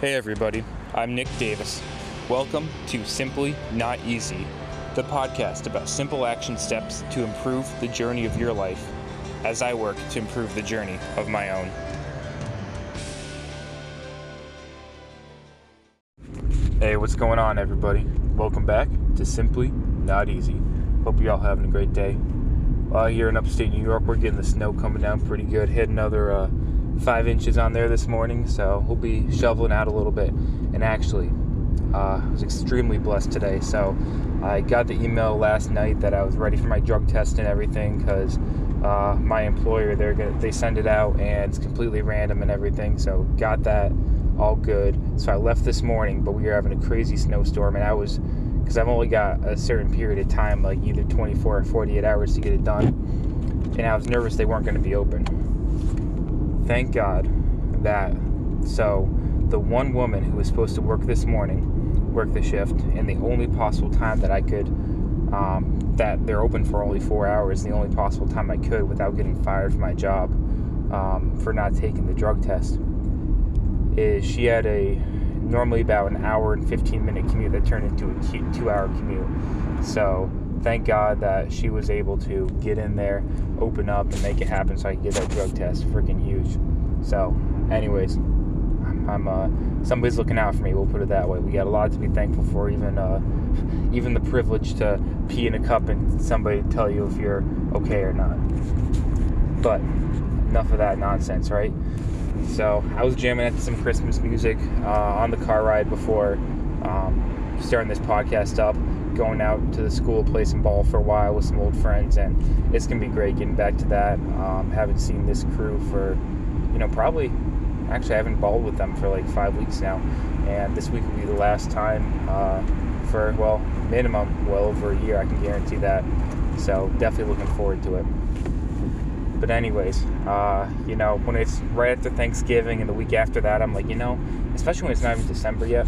Hey everybody, I'm Nick Davis. Welcome to Simply Not Easy, the podcast about simple action steps to improve the journey of your life as I work to improve the journey of my own. Hey, what's going on, everybody? Welcome back to Simply Not Easy. Hope you all having a great day. Uh, here in upstate New York, we're getting the snow coming down pretty good. Hit another uh, five inches on there this morning, so we'll be shoveling out a little bit. And actually, uh, I was extremely blessed today. So I got the email last night that I was ready for my drug test and everything because uh, my employer they're gonna, they send it out and it's completely random and everything. So got that all good. So I left this morning, but we were having a crazy snowstorm, and I was because I've only got a certain period of time, like either 24 or 48 hours to get it done, and I was nervous they weren't going to be open thank God that so the one woman who was supposed to work this morning worked the shift, and the only possible time that I could um, that they're open for only four hours, the only possible time I could without getting fired from my job um, for not taking the drug test is she had a normally about an hour and 15 minute commute that turned into a two hour commute. So thank God that she was able to get in there, open up, and make it happen so I could get that drug test. Freaking huge. So, anyways, I'm uh, somebody's looking out for me. We'll put it that way. We got a lot to be thankful for. Even uh, even the privilege to pee in a cup and somebody tell you if you're okay or not. But enough of that nonsense, right? So I was jamming at some Christmas music uh, on the car ride before um, starting this podcast up going out to the school, play some ball for a while with some old friends, and it's gonna be great getting back to that. Um, haven't seen this crew for, you know, probably. Actually, I haven't balled with them for like five weeks now, and this week will be the last time uh, for well, minimum well over a year. I can guarantee that. So definitely looking forward to it. But anyways, uh, you know, when it's right after Thanksgiving and the week after that, I'm like, you know, especially when it's not even December yet,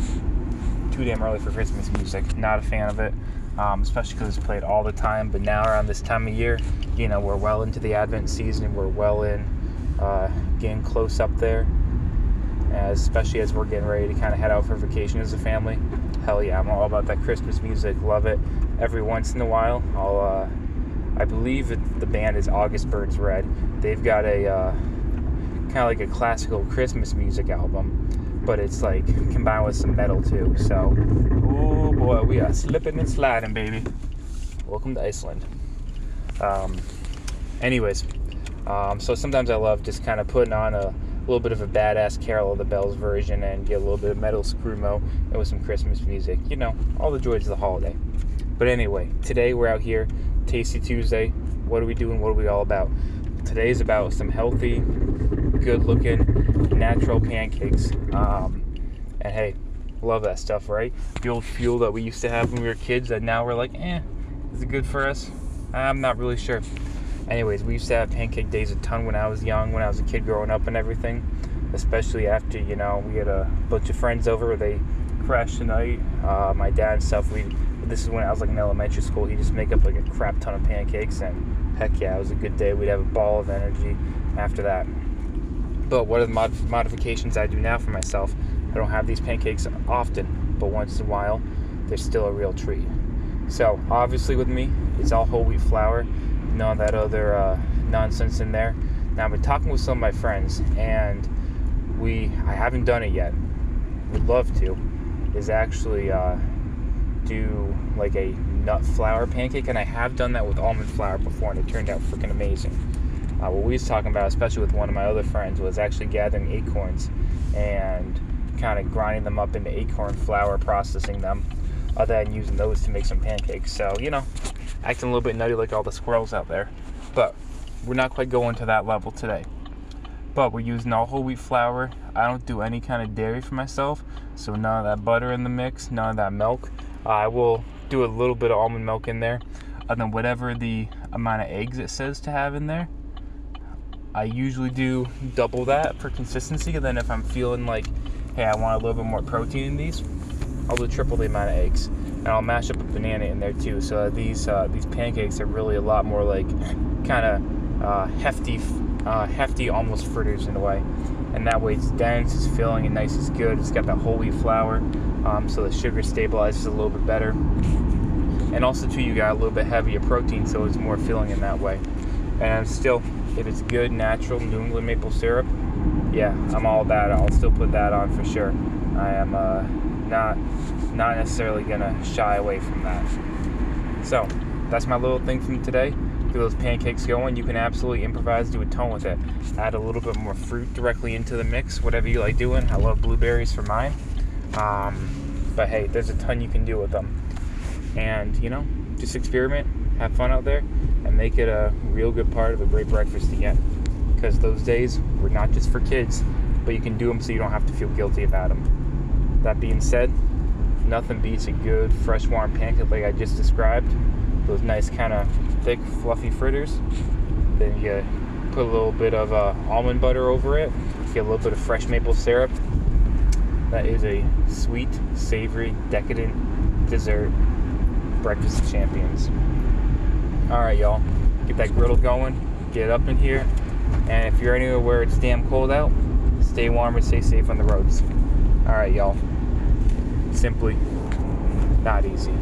too damn early for Christmas music. Not a fan of it, um, especially because it's played all the time. But now around this time of year, you know, we're well into the Advent season. And we're well in, uh, getting close up there. As, especially as we're getting ready to kind of head out for vacation as a family. Hell yeah, I'm all about that Christmas music. Love it. Every once in a while, I'll. Uh, I believe the band is August Burns Red. They've got a uh, kind of like a classical Christmas music album but it's like combined with some metal too. So, oh boy, we are slipping and sliding, baby. Welcome to Iceland. Um, anyways, um, so sometimes I love just kind of putting on a little bit of a badass Carol of the Bells version and get a little bit of metal screamo with some Christmas music. You know, all the joys of the holiday. But anyway, today we're out here, Tasty Tuesday. What are we doing? What are we all about? Today's about some healthy, good looking natural pancakes. Um, and hey, love that stuff, right? The old fuel that we used to have when we were kids that now we're like, eh, is it good for us? I'm not really sure. Anyways, we used to have pancake days a ton when I was young, when I was a kid growing up and everything. Especially after, you know, we had a bunch of friends over, they crashed tonight. Uh, my dad and stuff, we this is when I was like in elementary school. He'd just make up like a crap ton of pancakes, and heck yeah, it was a good day. We'd have a ball of energy after that. But what are the mod- modifications I do now for myself? I don't have these pancakes often, but once in a while, they're still a real treat. So obviously with me, it's all whole wheat flour, none of that other uh, nonsense in there. Now I've been talking with some of my friends, and we I haven't done it yet. Would love to. Is actually uh, do like a nut flour pancake, and I have done that with almond flour before, and it turned out freaking amazing. Uh, what we was talking about, especially with one of my other friends, was actually gathering acorns and kind of grinding them up into acorn flour, processing them, other than using those to make some pancakes. So you know, acting a little bit nutty like all the squirrels out there, but we're not quite going to that level today. But we're using all whole wheat flour. I don't do any kind of dairy for myself, so none of that butter in the mix, none of that milk. Uh, I will do a little bit of almond milk in there, and then whatever the amount of eggs it says to have in there I usually do double that for consistency. And then if I'm feeling like, hey, I want a little bit more protein in these, I'll do triple the amount of eggs. And I'll mash up a banana in there too. So these uh, these pancakes are really a lot more like kind of uh, hefty uh, hefty, almost fritters in a way. And that way it's dense, it's filling, and nice, it's good. It's got that whole wheat flour, um, so the sugar stabilizes a little bit better. And also, too, you got a little bit heavier protein, so it's more filling in that way. And I'm still, if it's good, natural New England maple syrup, yeah, I'm all about it. I'll still put that on for sure. I am uh, not not necessarily gonna shy away from that. So that's my little thing from today. Get those pancakes going. You can absolutely improvise, do a tone with it. Add a little bit more fruit directly into the mix, whatever you like doing. I love blueberries for mine. Um, but hey, there's a ton you can do with them. And you know, just experiment, have fun out there, make it a real good part of a great breakfast again. Because those days were not just for kids, but you can do them so you don't have to feel guilty about them. That being said, nothing beats a good fresh warm pancake like I just described. Those nice kind of thick fluffy fritters. Then you put a little bit of uh, almond butter over it. Get a little bit of fresh maple syrup. That is a sweet, savory, decadent dessert. Breakfast champions. All right, y'all. Get that griddle going. Get up in here. And if you're anywhere where it's damn cold out, stay warm and stay safe on the roads. All right, y'all. Simply not easy.